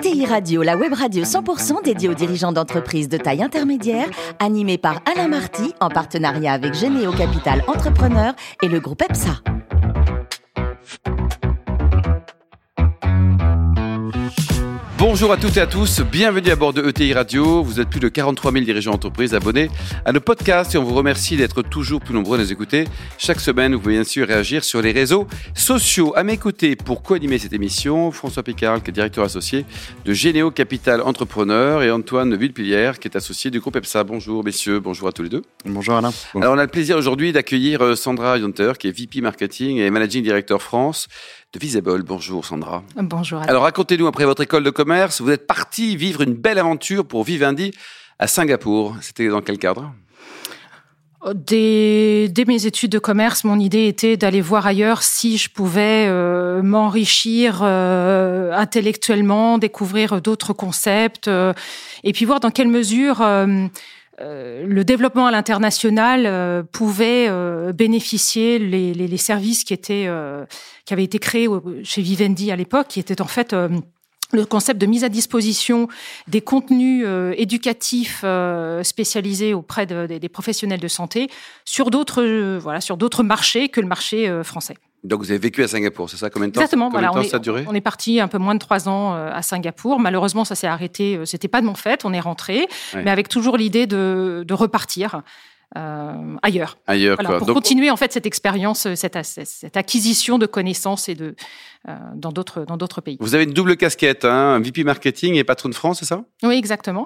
ETI Radio, la web radio 100% dédiée aux dirigeants d'entreprises de taille intermédiaire, animée par Alain Marty en partenariat avec Généo Capital Entrepreneur et le groupe EPSA. Bonjour à toutes et à tous, bienvenue à bord de ETI Radio. Vous êtes plus de 43 000 dirigeants d'entreprise abonnés à nos podcasts et on vous remercie d'être toujours plus nombreux à nous écouter. Chaque semaine, vous pouvez bien sûr réagir sur les réseaux sociaux. À mes côtés, pour co-animer cette émission, François Picard, qui est directeur associé de Généo Capital Entrepreneur et Antoine Villepilière, qui est associé du groupe EPSA. Bonjour messieurs, bonjour à tous les deux. Bonjour Alain. Alors on a le plaisir aujourd'hui d'accueillir euh, Sandra Yonter, qui est VP Marketing et Managing Director France de Visible. Bonjour Sandra. Bonjour. Alors racontez-nous, après votre école de commerce, vous êtes parti vivre une belle aventure pour Vivendi à Singapour. C'était dans quel cadre? Dès, dès, mes études de commerce, mon idée était d'aller voir ailleurs si je pouvais euh, m'enrichir euh, intellectuellement, découvrir d'autres concepts, euh, et puis voir dans quelle mesure euh, euh, le développement à l'international euh, pouvait euh, bénéficier les, services qui avaient été créés chez Vivendi à l'époque, qui étaient en fait le concept de mise à disposition des contenus éducatifs spécialisés auprès de, des professionnels de santé sur d'autres marchés que le marché français. Donc vous avez vécu à Singapour, c'est ça Combien de temps? Exactement. Combien voilà, de temps on ça a duré? On est parti un peu moins de trois ans euh, à Singapour. Malheureusement, ça s'est arrêté. euh, C'était pas de mon fait. On est rentré, Ouais. mais avec toujours l'idée de, de repartir. Euh, ailleurs. Ailleurs, Voilà, quoi. pour Donc, continuer en fait cette expérience, euh, cette, cette acquisition de connaissances et de euh, dans d'autres dans d'autres pays. vous avez une double casquette, hein, VP Marketing et patron de France, c'est ça? Oui, exactement.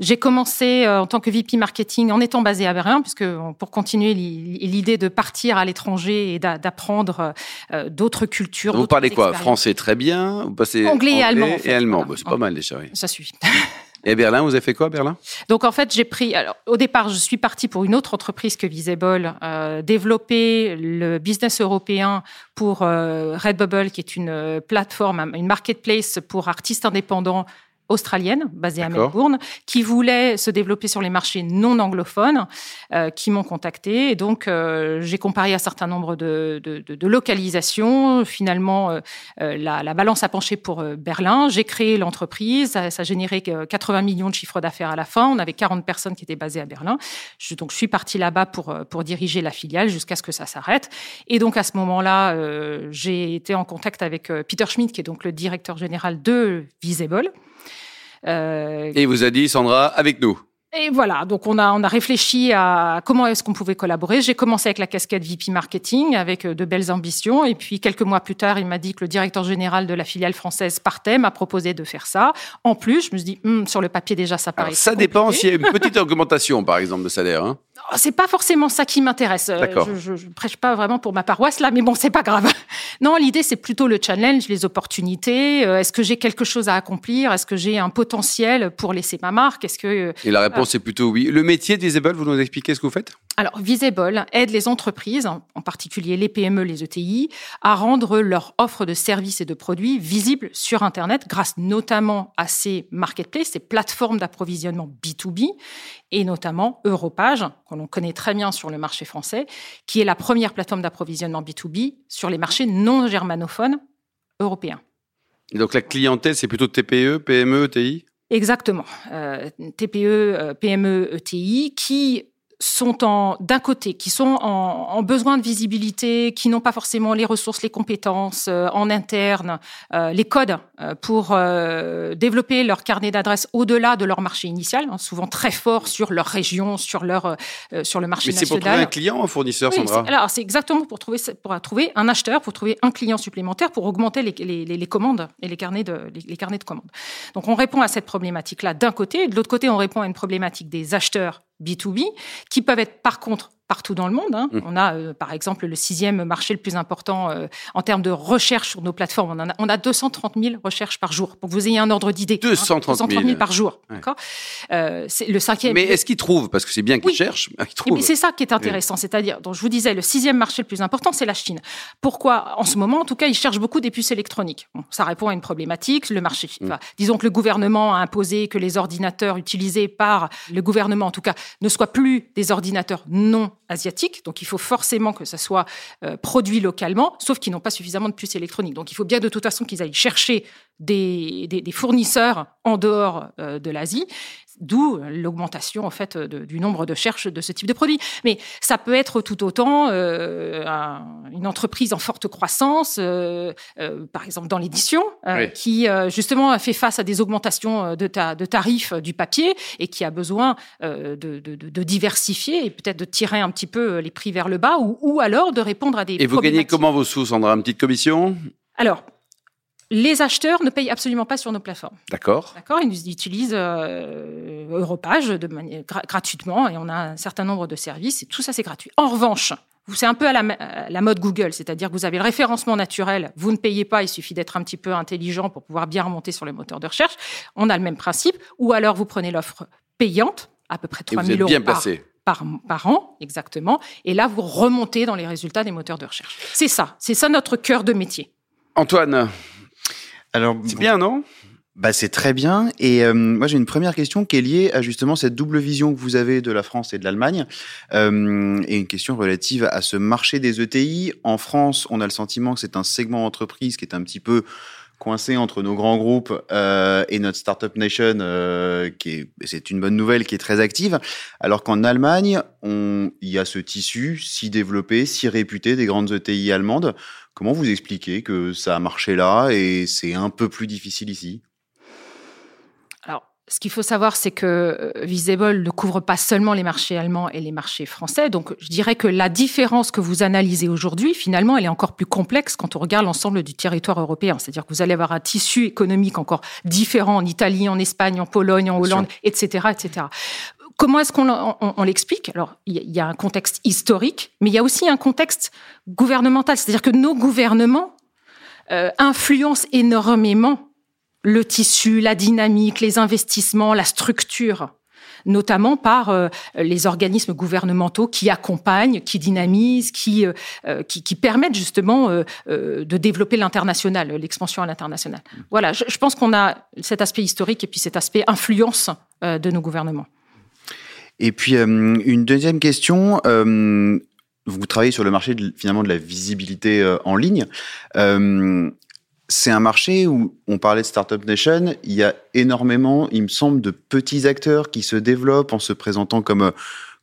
J'ai commencé euh, en tant que VP marketing en étant basée à Berlin, puisque euh, pour continuer l'i- l'idée de partir à l'étranger et d'a- d'apprendre euh, d'autres cultures. Vous parlez quoi? Français très bien vous passez Anglais et allemand, Et allemand. Bah, c'est pas mal déjà, oui. Ça suffit. Et Berlin, vous avez fait quoi à Berlin? Donc en fait, j'ai pris. Alors, au départ, je suis partie pour une autre entreprise que Visible, euh, développer le business européen pour euh, Redbubble, qui est une euh, plateforme, une marketplace pour artistes indépendants australienne basée à. Melbourne qui voulait se développer sur les marchés non anglophones euh, qui m'ont contacté et donc euh, j'ai comparé un certain nombre de, de, de, de localisations. Finalement euh, la, la balance a penché pour Berlin. J'ai créé l'entreprise. Ça, ça générait que 80 millions de chiffres d'affaires à la fin. On avait 40 personnes qui étaient basées à Berlin. Je, donc je suis partie là-bas pour pour diriger la filiale jusqu'à ce que ça s'arrête. Et donc à ce moment-là j'ai été en contact avec Peter Schmidt qui est donc le directeur général de Visible Et il vous a dit, Sandra, avec nous. Et voilà, donc on a, on a réfléchi à comment est-ce qu'on pouvait collaborer. J'ai commencé avec la casquette VP Marketing, avec euh, de belles ambitions. Et puis, quelques mois plus tard, il m'a dit que le directeur général de la filiale française partait, m'a proposé de faire ça. En plus, je me suis dit, Hum, sur le papier déjà, ça paraît Alors, ça dépend s'il y a une petite augmentation, par exemple, de salaire. Hein. Oh, C'est pas forcément ça qui m'intéresse. Euh, D'accord. Je, je prêche pas vraiment pour ma paroisse là, mais bon, c'est pas grave. Non, l'idée c'est plutôt le challenge, les opportunités. Euh, Est-ce que j'ai quelque chose à accomplir? Est-ce que j'ai un potentiel pour laisser ma marque? Est-ce que Et la réponse est plutôt oui. Le métier de Visible, vous nous expliquez ce que vous faites? Alors, Visible aide les entreprises, en particulier les PME, les ETI, à rendre leur offre de services et de produits visibles sur Internet grâce notamment à ces marketplaces, ces plateformes d'approvisionnement B2B et notamment Europage, que l'on connaît très bien sur le marché français, qui est la première plateforme d'approvisionnement B2B sur les marchés non germanophones européens. Et Donc la clientèle, c'est plutôt TPE, PME, TI Exactement. Euh, TPE, euh, PME, ETI qui sont en d'un côté qui sont en, en besoin de visibilité, qui n'ont pas forcément les ressources, les compétences euh, en interne, euh, les codes euh, pour développer leur carnet d'adresses au-delà de leur marché initial, hein, souvent très fort sur leur région, sur leur sur le marché Mais c'est pour national. trouver un client, un fournisseur, Oui, Sandra alors c'est exactement pour trouver pour trouver un acheteur, pour trouver un client supplémentaire, pour augmenter les, les, commandes et les carnets de les, les carnets de commandes. Donc on répond à cette problématique-là d'un côté, et de l'autre côté on répond à une problématique des acheteurs B2B qui peuvent être par contre partout dans le monde. hein. Mm. On a euh, par exemple le sixième marché le plus important euh, en termes de recherche sur nos plateformes. On, a, on a 230 000 recherches par jour pour que vous ayez un ordre d'idée. hein. 230 000. par jour. Ouais. D'accord? Euh, c'est le cinquième. Mais est-ce qu'ils trouvent? Parce que c'est bien qu'ils Oui. cherchent, mais c'est ça qui est intéressant, c'est-à-dire, je vous disais, le sixième marché le plus important, c'est la Chine. Pourquoi? En ce moment, en tout cas, ils cherchent beaucoup des puces électroniques. Bon, ça répond à une problématique. Le marché, Mm. enfin, disons que le gouvernement a imposé que les ordinateurs utilisés par le gouvernement, en tout cas, ne soient plus des ordinateurs non Donc, il faut forcément que ça soit euh, produit localement, sauf qu'ils n'ont pas suffisamment de puces électroniques. Donc, il faut bien de toute façon qu'ils aillent chercher des, des, fournisseurs en dehors de l'Asie d'où l'augmentation en fait du nombre de cherches de ce type de produit. Mais ça peut être tout autant euh, une entreprise en forte croissance, euh, euh, par exemple dans l'édition, qui justement a fait face à des augmentations de, de, tarifs du papier et qui a besoin de, de, diversifier et peut-être de tirer un petit peu les prix vers le bas ou, ou alors de répondre à des. Et vous gagnez comment vos sous, Sandra? Une petite commission? Alors, les acheteurs ne payent absolument pas sur nos plateformes. D'accord. D'accord. Ils utilisent euh, Europage de manière gratuitement et on a un certain nombre de services et tout ça c'est gratuit. En revanche, c'est un peu à la, mode Google, c'est-à-dire que vous avez le référencement naturel, vous ne payez pas, il suffit d'être un petit peu intelligent pour pouvoir bien remonter sur les moteurs de recherche. On a le même principe. Ou alors vous prenez l'offre payante, à peu près 3 000 euros bien par, placé. Par, par, an, exactement. Et là, vous remontez dans les résultats des moteurs de recherche. C'est ça, c'est ça notre cœur de métier. Antoine, alors, c'est bien, non? Bah, c'est très bien. Et euh, moi, j'ai une première question qui est liée à justement cette double vision que vous avez de la France et de l'Allemagne, euh, et une question relative à ce marché des ETI. En France, on a le sentiment que c'est un segment d'entreprise qui est un petit peu coincé entre nos grands groupes euh, et notre startup nation, euh, qui est, c'est une bonne nouvelle, qui est très active. Alors qu'en Allemagne, on, il y a ce tissu si développé, si réputé des grandes ETI allemandes. Comment vous expliquez que ça a marché là et c'est un peu plus difficile ici? Ce qu'il faut savoir, c'est que euh, Visible ne couvre pas seulement les marchés allemands et les marchés français. Donc, je dirais que la différence que vous analysez aujourd'hui, finalement, elle est encore plus complexe quand on regarde l'ensemble du territoire européen. C'est-à-dire que vous allez avoir un tissu économique encore différent en Italie, en Espagne, en Pologne, en Hollande, etc., etc. Comment est-ce qu'on l'explique? Alors, il y a un contexte historique, mais il y a aussi un contexte gouvernemental. C'est-à-dire que nos gouvernements euh, influencent énormément le tissu, la dynamique, les investissements, la structure notamment par euh, les organismes gouvernementaux qui accompagnent, qui dynamisent, qui, euh, qui, qui, permettent justement de développer l'international, l'expansion à l'international. Voilà, je, pense qu'on a cet aspect historique et puis cet aspect influence de nos gouvernements. Et puis, euh, une deuxième question. Euh, vous travaillez sur le marché finalement de la visibilité euh, en ligne. C'est un marché où on parlait de Startup Nation. Il y a énormément, il me semble, de petits acteurs qui se développent en se présentant comme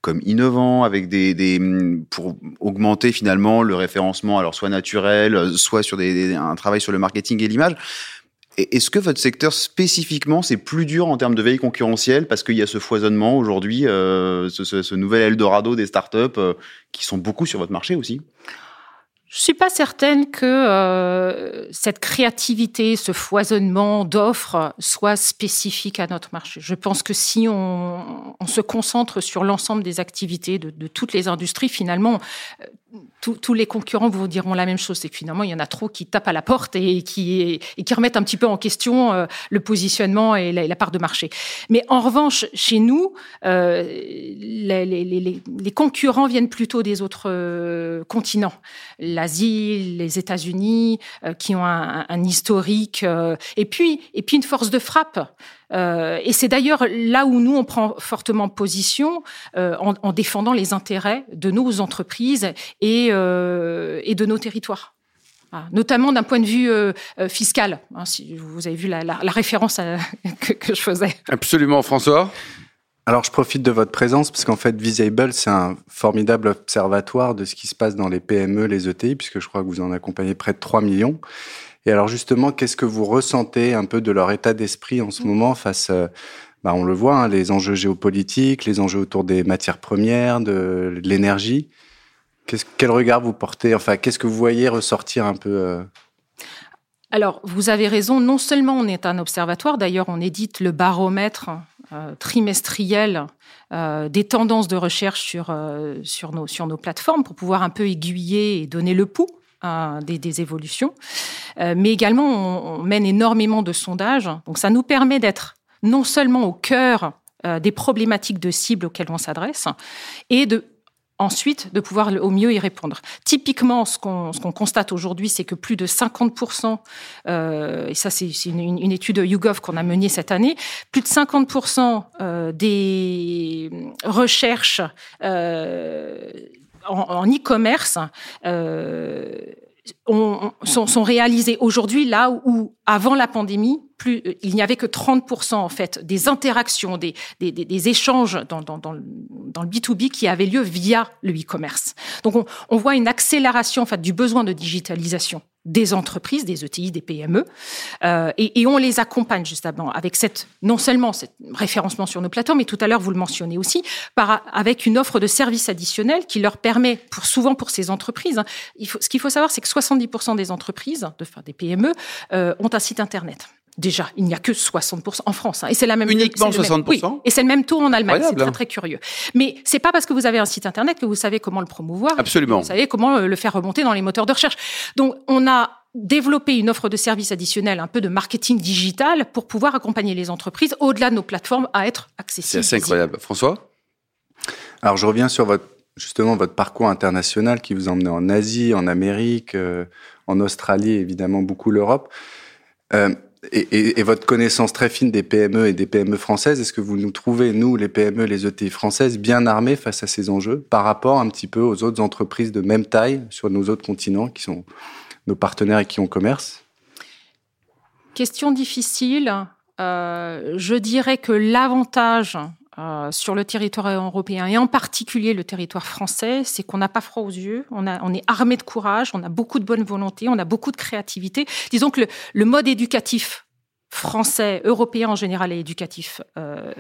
comme innovants, avec des, des pour augmenter finalement le référencement, alors soit naturel, soit sur des, un travail sur le marketing et l'image. Est-ce que votre secteur spécifiquement, c'est plus dur en termes de veille concurrentielle parce qu'il y a ce foisonnement aujourd'hui, euh, ce, ce, nouvel Eldorado des startups euh, qui sont beaucoup sur votre marché aussi? Je suis pas certaine que euh, cette créativité, ce foisonnement d'offres soit spécifique à notre marché. Je pense que si on, on se concentre sur l'ensemble des activités de, de, toutes les industries, finalement, tous les concurrents vous diront la même chose, c'est que finalement, il y en a trop qui tapent à la porte et qui, et qui remettent un petit peu en question euh, le positionnement et la, part de marché. Mais en revanche, chez nous, euh, les, les, les, concurrents viennent plutôt des autres euh, continents. L'Asie, les États-Unis, qui ont un, un historique, et, puis, et puis une force de frappe. Euh, et c'est d'ailleurs là où nous, on prend fortement position euh, en, en, défendant les intérêts de nos entreprises et, euh, et de nos territoires. notamment d'un point de vue euh, fiscal. Hein, si vous avez vu la, la, la référence à, que, que, je faisais. Absolument, François. Alors, je profite de votre présence parce qu'en fait, Visible, c'est un formidable observatoire de ce qui se passe dans les PME, les ETI, puisque je crois que vous en accompagnez près de 3 millions. Et alors justement, qu'est-ce que vous ressentez un peu de leur état d'esprit en ce moment face, euh, bah, on le voit, hein, les enjeux géopolitiques, les enjeux autour des matières premières, de, l'énergie. quel regard vous portez Enfin, qu'est-ce que vous voyez ressortir un peu euh? Alors, vous avez raison. Non seulement on est un observatoire, d'ailleurs, on édite le baromètre euh, trimestriel euh, des tendances de recherche sur, euh, sur, nos, sur nos plateformes pour pouvoir un peu aiguiller et donner le pouls des, évolutions. Euh, mais également, on, mène énormément de sondages. Donc, ça nous permet d'être non seulement au cœur euh, des problématiques de cibles auxquelles on s'adresse, et de ensuite de pouvoir au mieux y répondre. Typiquement, ce qu'on qu constate aujourd'hui, c'est que plus de 50%, euh, et ça c'est une, une, étude YouGov qu'on a menée cette année, plus de 50% euh, des recherches euh, en e-commerce euh, sont, sont réalisés aujourd'hui là où, avant la pandémie, plus, euh, il n'y avait que 30% en fait des interactions, des, des, des échanges dans, dans, dans, dans, le B2B qui avaient lieu via le e-commerce. Donc on, on, voit une accélération en fait du besoin de digitalisation des entreprises, des ETI, des PME, euh, et, et, on les accompagne justement avec cette non seulement cette référencement sur nos plateformes, mais tout à l'heure vous le mentionnez aussi, par, avec une offre de services additionnels qui leur permet, pour souvent pour ces entreprises, hein, il faut, ce qu'il faut savoir, c'est que 70% des entreprises, de, enfin, des PME, euh, ont un site internet. Déjà, il n'y a que 60% en France. Hein, et c'est la même Uniquement 60% oui, Et c'est le même taux en Allemagne. C'est très, très curieux. Mais c'est pas parce que vous avez un site internet que vous savez comment le promouvoir. Absolument. Vous savez comment euh, le faire remonter dans les moteurs de recherche. Donc, on a développé une offre de services additionnels, un peu de marketing digital pour pouvoir accompagner les entreprises au-delà de nos plateformes à être accessibles. C'est assez incroyable. François? Alors, je reviens sur votre, justement, votre parcours international qui vous a emmené en Asie, en Amérique, euh, en Australie, évidemment, beaucoup l'Europe. Euh, et, votre connaissance très fine des PME et des PME françaises, est-ce que vous nous trouvez, nous, les PME, les ETI françaises, bien armés face à ces enjeux par rapport un petit peu aux autres entreprises de même taille sur nos autres continents qui sont nos partenaires et qui ont commerce? Question difficile. Euh, je dirais que l'avantage euh, sur le territoire européen et en particulier le territoire français, c'est qu'on n'a pas froid aux yeux, on, a, on est armé de courage, on a beaucoup de bonne volonté, on a beaucoup de créativité. Disons que le, le mode éducatif français, européen en général et éducatif, euh,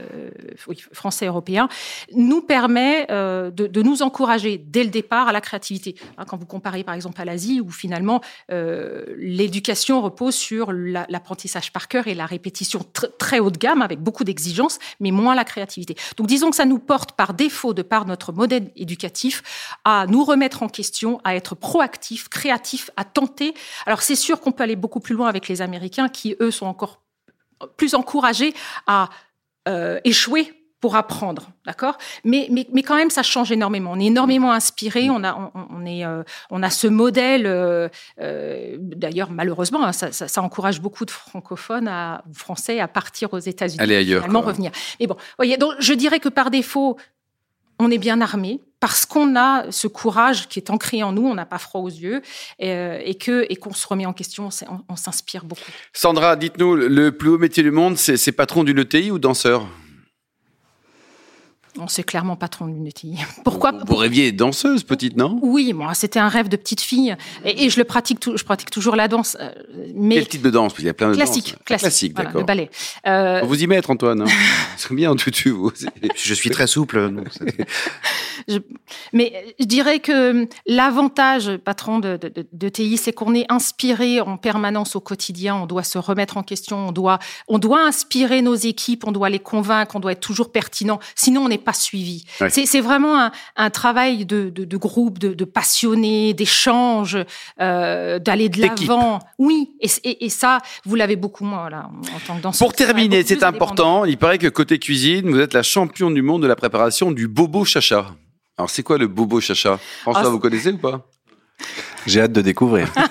oui, français, européen, nous permet euh, de, de, nous encourager dès le départ à la créativité. Hein, quand vous comparez par exemple à l'Asie, où finalement euh, l'éducation repose sur l'apprentissage par cœur et la répétition tr très haut de gamme, avec beaucoup d'exigences, mais moins la créativité. Donc disons que ça nous porte par défaut, de par notre modèle éducatif, à nous remettre en question, à être proactifs, créatifs, à tenter. Alors c'est sûr qu'on peut aller beaucoup plus loin avec les Américains, qui eux sont encore plus encouragés à euh, échouer pour apprendre, d'accord? Mais, mais, mais quand même, ça change énormément. On est énormément inspiré. On a, on, on est, euh, on a ce modèle. Euh, euh D'ailleurs, malheureusement, hein, ça, ça, ça, encourage beaucoup de francophones, à, français, à partir aux États-Unis, aller ailleurs, finalement revenir. Mais bon, voyez, donc je dirais que par défaut, on est bien armé parce qu'on a ce courage qui est ancré en nous, on n'a pas froid aux yeux, et, euh, que qu'on se remet en question, on, on s'inspire beaucoup. Sandra, dites-nous, le plus haut métier du monde, c'est patron d'une ETI ou danseur? On sait clairement patron d'une ETI. Pourquoi Vous, vous rêviez danseuse, petite, non? Oui, moi, c'était un rêve de petite fille, et, et, je le pratique, tout, je pratique toujours la danse. Euh, mais quel type de danse? Il y a plein de classique, danses. classique, classique, voilà, d'accord. le ballet. Euh... Vous y mettre, Antoine. Hein C'est bien en tutu, vous. Je suis très souple. Donc je, mais je dirais que l'avantage, patron de, de, de, de TI, c'est qu'on est inspiré en permanence au quotidien. On doit se remettre en question. On doit, on doit inspirer nos équipes. On doit les convaincre. On doit être toujours pertinent. Sinon, on n'est pas suivi. Ouais. C'est vraiment un, un travail de, de groupe, de, passionnés, d'échange, euh, d'aller de l'avant. Oui, et, et, et, ça, vous l'avez beaucoup moins là, en tant que danseur. Pour terminer, c'est important. Il paraît que côté cuisine, vous êtes la championne du monde de la préparation du bobo chacha. Alors, c'est quoi le bobo chacha? François, Ah, vous connaissez ou pas? J'ai hâte de découvrir.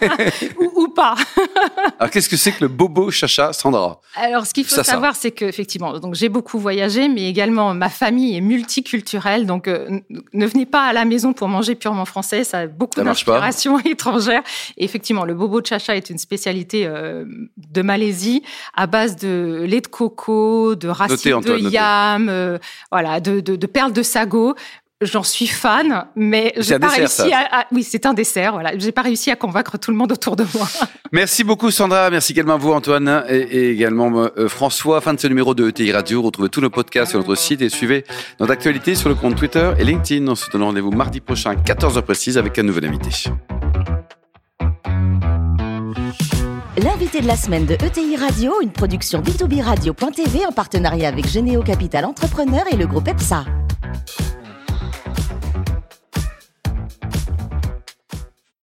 pas. Alors, qu'est-ce que c'est que le bobo chacha, Sandra? Alors, ce qu'il faut Ça, savoir, c'est que effectivement, donc j'ai beaucoup voyagé, mais également ma famille est multiculturelle, donc euh, ne venez pas à la maison pour manger purement français, ça a beaucoup d'inspiration étrangère. Et effectivement, le bobo chacha est une spécialité euh, de Malaisie à base de lait de coco, de racines de yam, euh, voilà, de, de, de perles de sago. J'en suis fan, mais j'ai pas dessert, réussi à, à- oui, c'est un dessert. Voilà, j'ai pas réussi à convaincre tout le monde autour de moi. Merci beaucoup Sandra, merci également à vous Antoine et, et également euh, François. Fin de ce numéro de ETI Radio. Retrouvez tous nos podcasts sur notre site et suivez notre actualité sur le compte Twitter et LinkedIn. On se donne rendez-vous mardi prochain à 14h précise avec un nouvel invité. L'invité de la semaine de ETI Radio, une production B2B Radio.tv en partenariat avec Généo Capital Entrepreneur et le groupe EPSA.